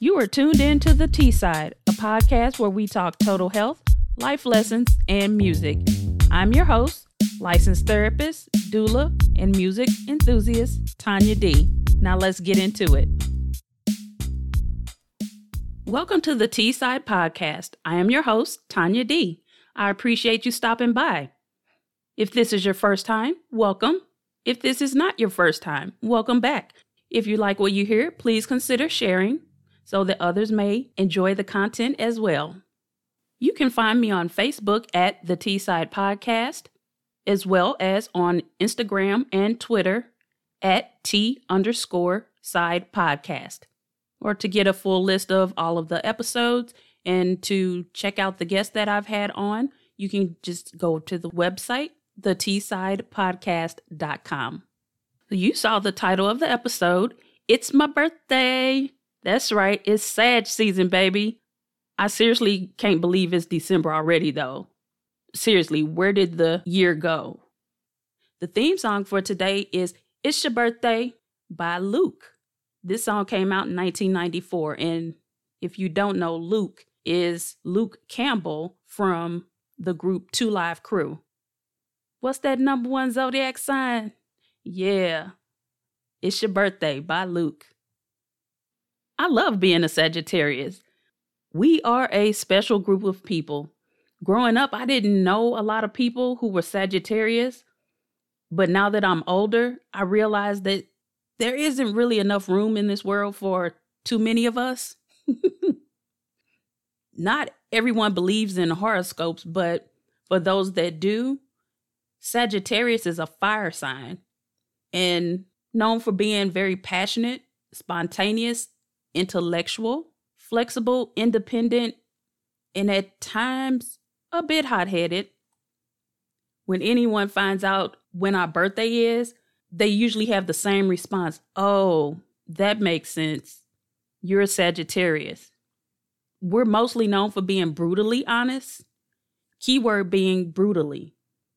You are tuned in to The T Side, a podcast where we talk total health, life lessons, and music. I'm your host, licensed therapist, doula, and music enthusiast, Tanya D. Now let's get into it. Welcome to the T Side Podcast. I am your host, Tanya D. I appreciate you stopping by. If this is your first time, welcome. If this is not your first time, welcome back. If you like what you hear, please consider sharing so that others may enjoy the content as well. You can find me on Facebook at the T Side Podcast, as well as on Instagram and Twitter at T underscore side podcast. Or to get a full list of all of the episodes and to check out the guests that I've had on, you can just go to the website, thetsidepodcast.com. You saw the title of the episode. It's my birthday. That's right, it's Sag season, baby. I seriously can't believe it's December already, though. Seriously, where did the year go? The theme song for today is It's Your Birthday by Luke. This song came out in 1994, and if you don't know, Luke is Luke Campbell from the group Two Live Crew. What's that number one zodiac sign? Yeah, It's Your Birthday by Luke. I love being a Sagittarius. We are a special group of people. Growing up, I didn't know a lot of people who were Sagittarius, but now that I'm older, I realize that there isn't really enough room in this world for too many of us. Not everyone believes in horoscopes, but for those that do, Sagittarius is a fire sign and known for being very passionate, spontaneous, intellectual, flexible, independent, and at times a bit hot headed. When anyone finds out when our birthday is, they usually have the same response Oh, that makes sense. You're a Sagittarius. We're mostly known for being brutally honest, keyword being brutally.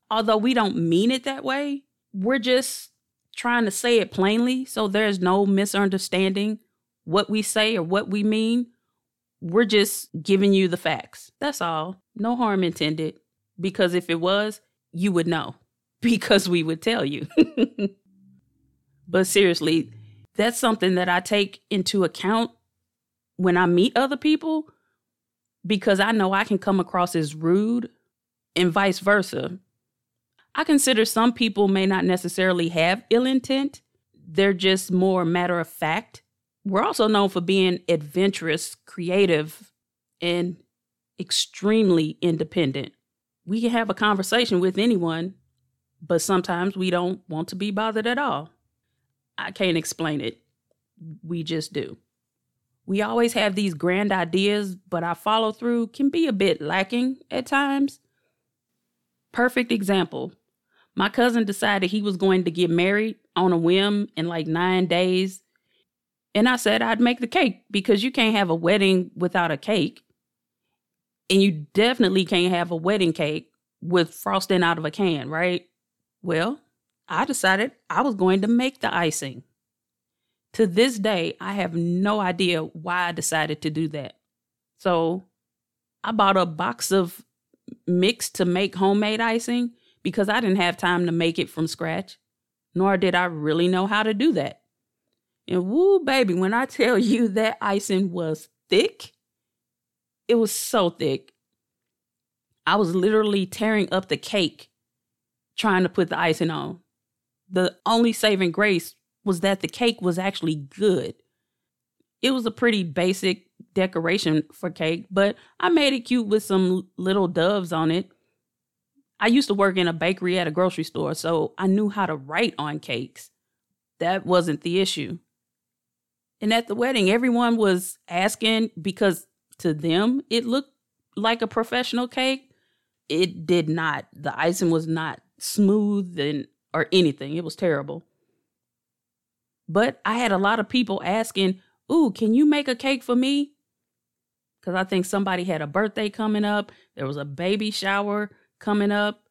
Although we don't mean it that way, we're just trying to say it plainly so there's no misunderstanding what we say or what we mean. We're just giving you the facts. That's all. No harm intended. Because if it was, you would know because we would tell you. but seriously, that's something that I take into account when I meet other people because I know I can come across as rude and vice versa. I consider some people may not necessarily have ill intent, they're just more matter of fact we're also known for being adventurous, creative, and extremely independent. We can have a conversation with anyone, but sometimes we don't want to be bothered at all. I can't explain it. We just do. We always have these grand ideas, but our follow through can be a bit lacking at times. Perfect example my cousin decided he was going to get married on a whim in like nine days and I said I'd make the cake because you can't have a wedding without a cake. And you definitely can't have a wedding cake with frosting out of a can, right? Well, I decided I was going to make the icing. To this day, I have no idea why I decided to do that. So I bought a box of mix to make homemade icing because I didn't have time to make it from scratch, nor did I really know how to do that. And woo, baby, when I tell you that icing was thick, it was so thick. I was literally tearing up the cake trying to put the icing on. The only saving grace was that the cake was actually good. It was a pretty basic decoration for cake, but I made it cute with some little doves on it. I used to work in a bakery at a grocery store, so I knew how to write on cakes. That wasn't the issue. And at the wedding, everyone was asking because to them it looked like a professional cake. It did not. The icing was not smooth and or anything. It was terrible. But I had a lot of people asking, "Ooh, can you make a cake for me?" Cuz I think somebody had a birthday coming up, there was a baby shower coming up,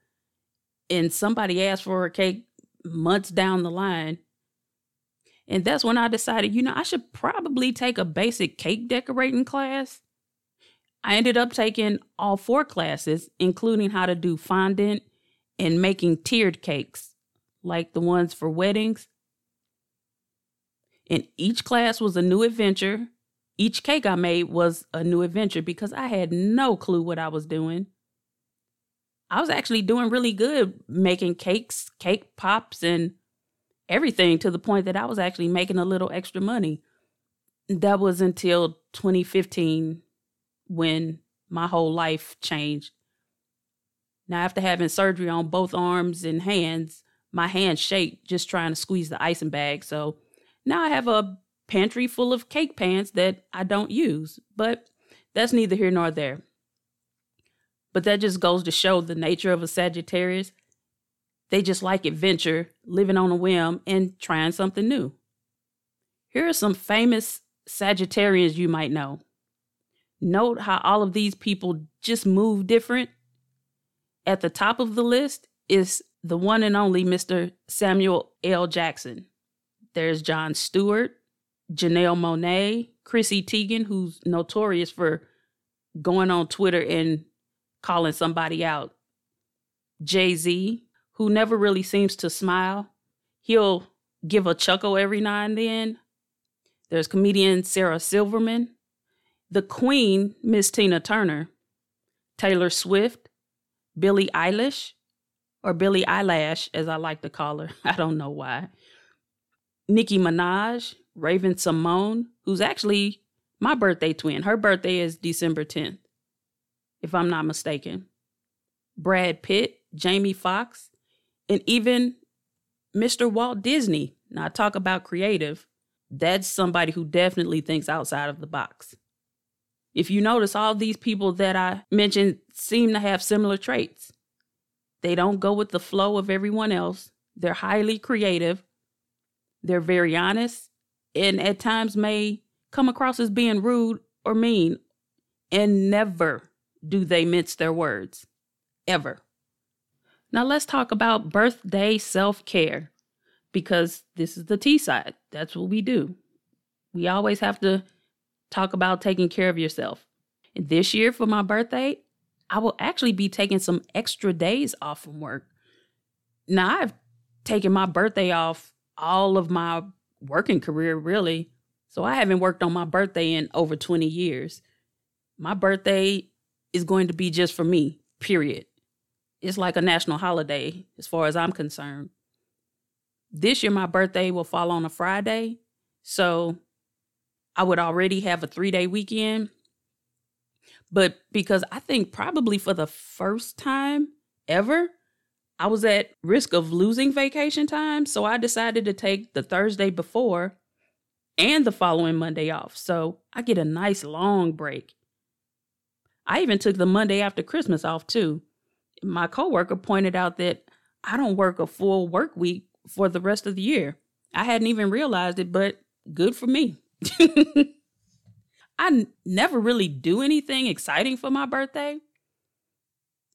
and somebody asked for a cake months down the line. And that's when I decided, you know, I should probably take a basic cake decorating class. I ended up taking all four classes, including how to do fondant and making tiered cakes, like the ones for weddings. And each class was a new adventure. Each cake I made was a new adventure because I had no clue what I was doing. I was actually doing really good making cakes, cake pops, and everything to the point that I was actually making a little extra money. That was until 2015 when my whole life changed. Now, after having surgery on both arms and hands, my hands shake just trying to squeeze the icing bag. So now I have a pantry full of cake pans that I don't use, but that's neither here nor there. But that just goes to show the nature of a Sagittarius. They just like adventure, living on a whim, and trying something new. Here are some famous Sagittarians you might know. Note how all of these people just move different. At the top of the list is the one and only Mr. Samuel L. Jackson. There's Jon Stewart, Janelle Monáe, Chrissy Teigen, who's notorious for going on Twitter and calling somebody out. Jay Z, who never really seems to smile. He'll give a chuckle every now and then. There's comedian Sarah Silverman, the Queen, Miss Tina Turner, Taylor Swift, Billie Eilish, or Billie Eyelash, as I like to call her. I don't know why. Nicki Minaj, Raven-Symoné, who's actually my birthday twin. Her birthday is December 10th, if I'm not mistaken. Brad Pitt, Jamie Foxx, and even Mr. Walt Disney. Now, I talk about creative. That's somebody who definitely thinks outside of the box. If you notice, all these people that I mentioned seem to have similar traits. They don't go with the flow of everyone else. They're highly creative. They're very honest and at times may come across as being rude or mean. And never do they mince their words. Ever. Now let's talk about birthday self care because this is the T side. That's what we do. We always have to talk about taking care of yourself. And this year for my birthday, I will actually be taking some extra days off from work. Now, I've taken my birthday off all of my working career, really. So I haven't worked on my birthday in over 20 years. My birthday is going to be just for me, period it's like a national holiday as far as I'm concerned. This year, my birthday will fall on a Friday. So I would already have a three day weekend. But because I think probably for the first time ever, I was at risk of losing vacation time. So I decided to take the Thursday before and the following Monday off. So I get a nice long break. I even took the Monday after Christmas off too my coworker pointed out that I don't work a full work week for the rest of the year. I hadn't even realized it, but good for me. I n- never really do anything exciting for my birthday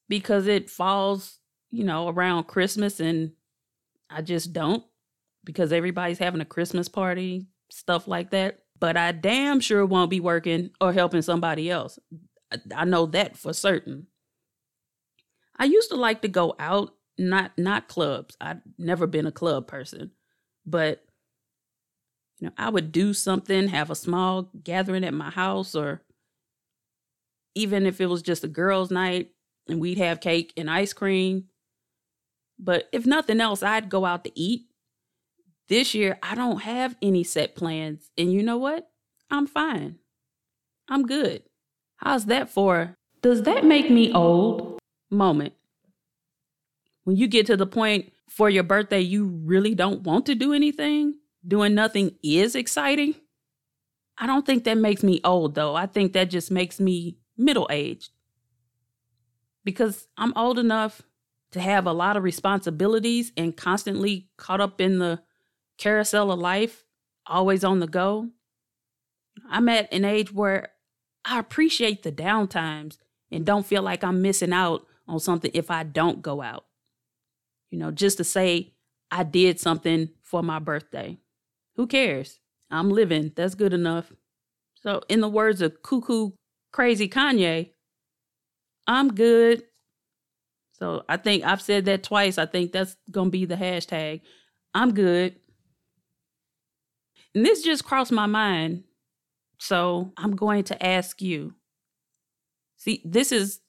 because it falls, you know, around Christmas and I just don't because everybody's having a Christmas party, stuff like that. But I damn sure won't be working or helping somebody else. I, I know that for certain. I used to like to go out, not not clubs. I've never been a club person, but you know, I would do something, have a small gathering at my house, or even if it was just a girls' night and we'd have cake and ice cream. But if nothing else, I'd go out to eat. This year, I don't have any set plans. And you know what? I'm fine. I'm good. How's that for? Does that make me old? Moment. When you get to the point for your birthday, you really don't want to do anything, doing nothing is exciting. I don't think that makes me old, though. I think that just makes me middle aged. Because I'm old enough to have a lot of responsibilities and constantly caught up in the carousel of life, always on the go. I'm at an age where I appreciate the downtimes and don't feel like I'm missing out on something if I don't go out. You know, just to say I did something for my birthday. Who cares? I'm living. That's good enough. So, in the words of cuckoo crazy Kanye, I'm good. So, I think I've said that twice. I think that's going to be the hashtag. I'm good. And this just crossed my mind. So, I'm going to ask you. See, this is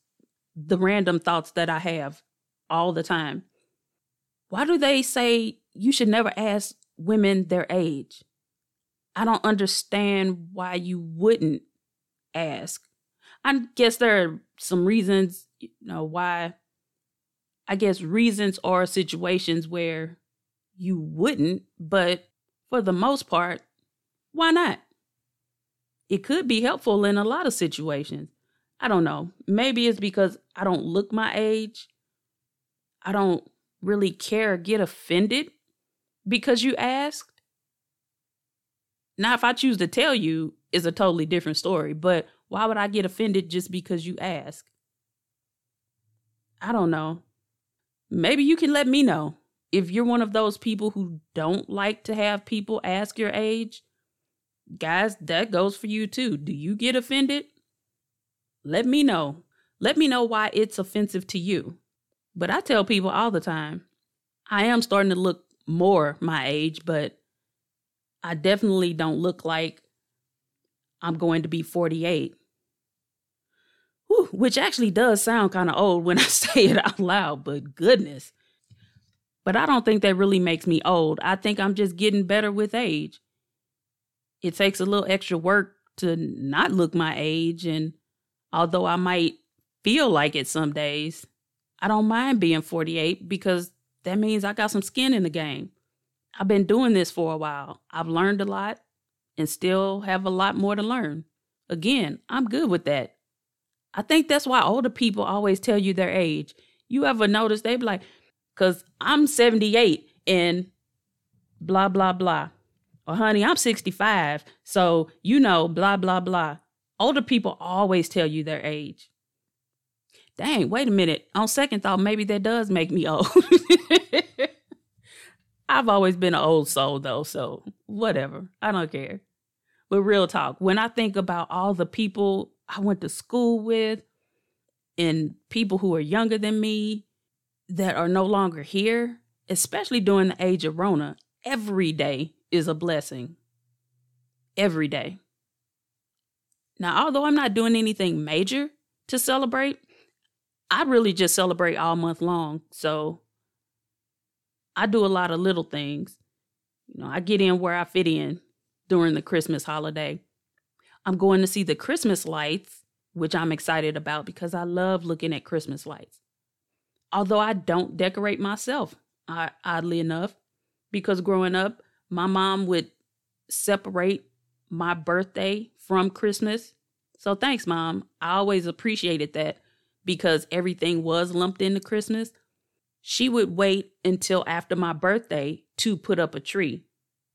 the random thoughts that I have all the time. Why do they say you should never ask women their age? I don't understand why you wouldn't ask. I guess there are some reasons, you know, why I guess reasons or situations where you wouldn't, but for the most part, why not? It could be helpful in a lot of situations. I don't know. Maybe it's because I don't look my age. I don't really care get offended because you asked. Now, if I choose to tell you, it's a totally different story. But why would I get offended just because you ask? I don't know. Maybe you can let me know if you're one of those people who don't like to have people ask your age. Guys, that goes for you too. Do you get offended? Let me know. Let me know why it's offensive to you. But I tell people all the time, I am starting to look more my age, but I definitely don't look like I'm going to be 48. Whew, which actually does sound kind of old when I say it out loud, but goodness. But I don't think that really makes me old. I think I'm just getting better with age. It takes a little extra work to not look my age. And although I might feel like it some days, I don't mind being 48 because that means I got some skin in the game. I've been doing this for a while. I've learned a lot and still have a lot more to learn. Again, I'm good with that. I think that's why older people always tell you their age. You ever notice they be like, because I'm 78 and blah, blah, blah. Or honey, I'm 65. So, you know, blah, blah, blah. Older people always tell you their age. Dang, wait a minute. On second thought, maybe that does make me old. I've always been an old soul though, so whatever. I don't care. But real talk, when I think about all the people I went to school with and people who are younger than me that are no longer here, especially during the age of Rona, every day is a blessing. Every day. Now, although I'm not doing anything major to celebrate, I really just celebrate all month long. So I do a lot of little things. You know, I get in where I fit in during the Christmas holiday. I'm going to see the Christmas lights, which I'm excited about because I love looking at Christmas lights. Although I don't decorate myself, I, oddly enough, because growing up, my mom would separate my birthday from Christmas. So thanks, mom. I always appreciated that because everything was lumped into Christmas she would wait until after my birthday to put up a tree.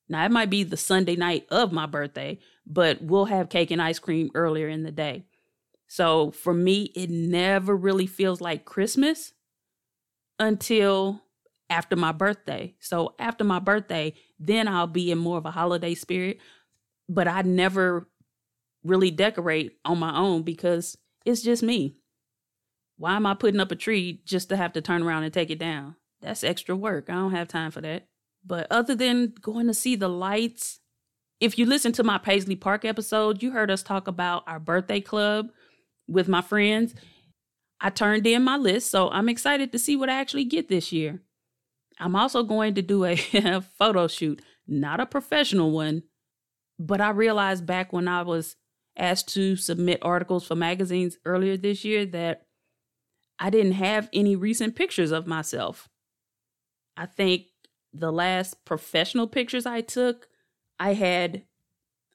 Now, it might be the Sunday night of my birthday, but we'll have cake and ice cream earlier in the day. So for me, it never really feels like Christmas until after my birthday. So after my birthday, then I'll be in more of a holiday spirit. But I never really decorate on my own because it's just me. Why am I putting up a tree just to have to turn around and take it down? That's extra work. I don't have time for that. But other than going to see the lights, if you listen to my Paisley Park episode, you heard us talk about our birthday club with my friends. I turned in my list, so I'm excited to see what I actually get this year. I'm also going to do a photo shoot, not a professional one, but I realized back when I was asked to submit articles for magazines earlier this year that I didn't have any recent pictures of myself. I think the last professional pictures I took, I had,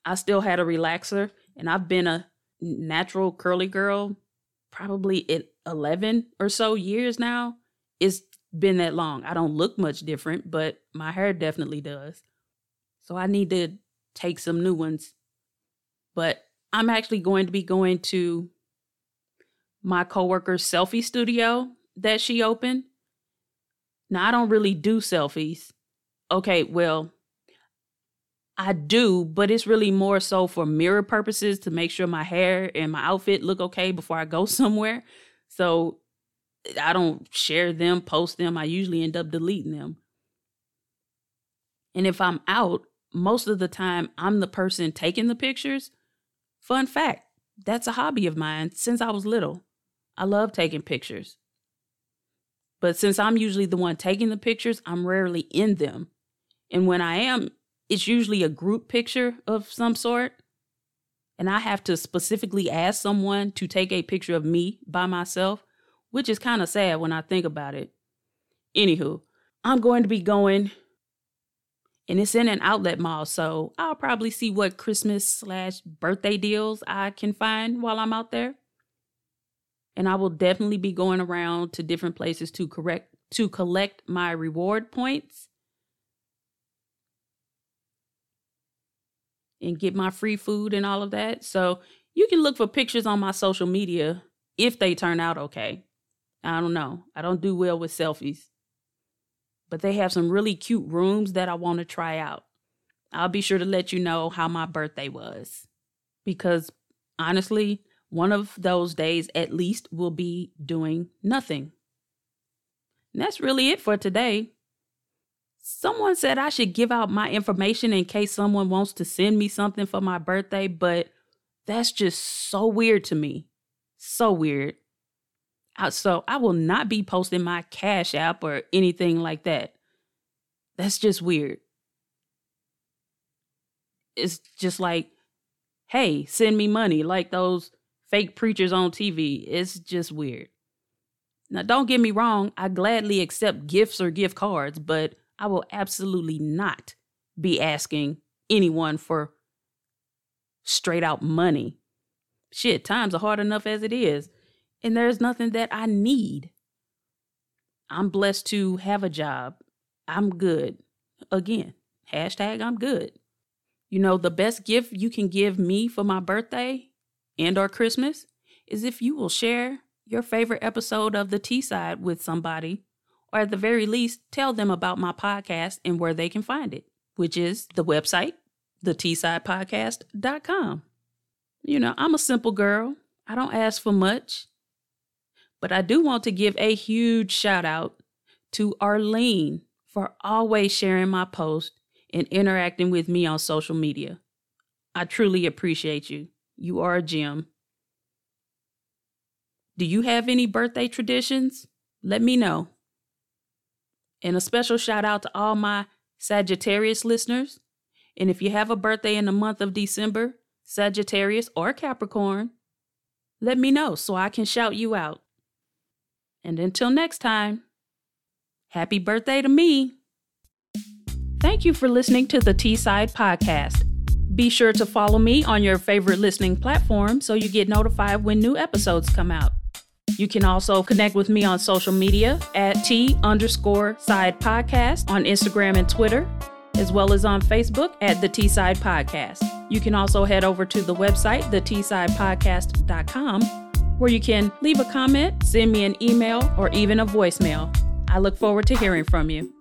I still had a relaxer, and I've been a natural curly girl probably at 11 or so years now. It's been that long. I don't look much different, but my hair definitely does. So I need to take some new ones. But I'm actually going to be going to my coworker's selfie studio that she opened. Now, I don't really do selfies. Okay, well, I do, but it's really more so for mirror purposes to make sure my hair and my outfit look okay before I go somewhere. So I don't share them, post them. I usually end up deleting them. And if I'm out, most of the time I'm the person taking the pictures. Fun fact that's a hobby of mine since I was little. I love taking pictures. But since I'm usually the one taking the pictures, I'm rarely in them. And when I am, it's usually a group picture of some sort. And I have to specifically ask someone to take a picture of me by myself, which is kind of sad when I think about it. Anywho, I'm going to be going, and it's in an outlet mall, so I'll probably see what Christmas slash birthday deals I can find while I'm out there. And I will definitely be going around to different places to correct to collect my reward points and get my free food and all of that. So you can look for pictures on my social media if they turn out okay. I don't know. I don't do well with selfies. But they have some really cute rooms that I want to try out. I'll be sure to let you know how my birthday was. Because honestly, one of those days at least will be doing nothing. And that's really it for today. Someone said I should give out my information in case someone wants to send me something for my birthday, but that's just so weird to me. So weird. So I will not be posting my Cash App or anything like that. That's just weird. It's just like, hey, send me money, like those fake preachers on TV. It's just weird. Now, don't get me wrong, I gladly accept gifts or gift cards, but I will absolutely not be asking anyone for straight out money. Shit, times are hard enough as it is, and there's nothing that I need. I'm blessed to have a job. I'm good. Again, hashtag I'm good. You know, the best gift you can give me for my birthday and or Christmas is if you will share your favorite episode of the T side with somebody or at the very least, tell them about my podcast and where they can find it, which is the website, the You know, I'm a simple girl. I don't ask for much. But I do want to give a huge shout out to Arlene for always sharing my post and interacting with me on social media. I truly appreciate you. You are a gem. Do you have any birthday traditions? Let me know. And a special shout out to all my Sagittarius listeners. And if you have a birthday in the month of December, Sagittarius or Capricorn, let me know so I can shout you out. And until next time, happy birthday to me. Thank you for listening to the T Side Podcast. Be sure to follow me on your favorite listening platform so you get notified when new episodes come out. You can also connect with me on social media at T underscore side podcast on Instagram and Twitter, as well as on Facebook at the T Side Podcast. You can also head over to the website, theTsidepodcast.com, where you can leave a comment, send me an email, or even a voicemail. I look forward to hearing from you.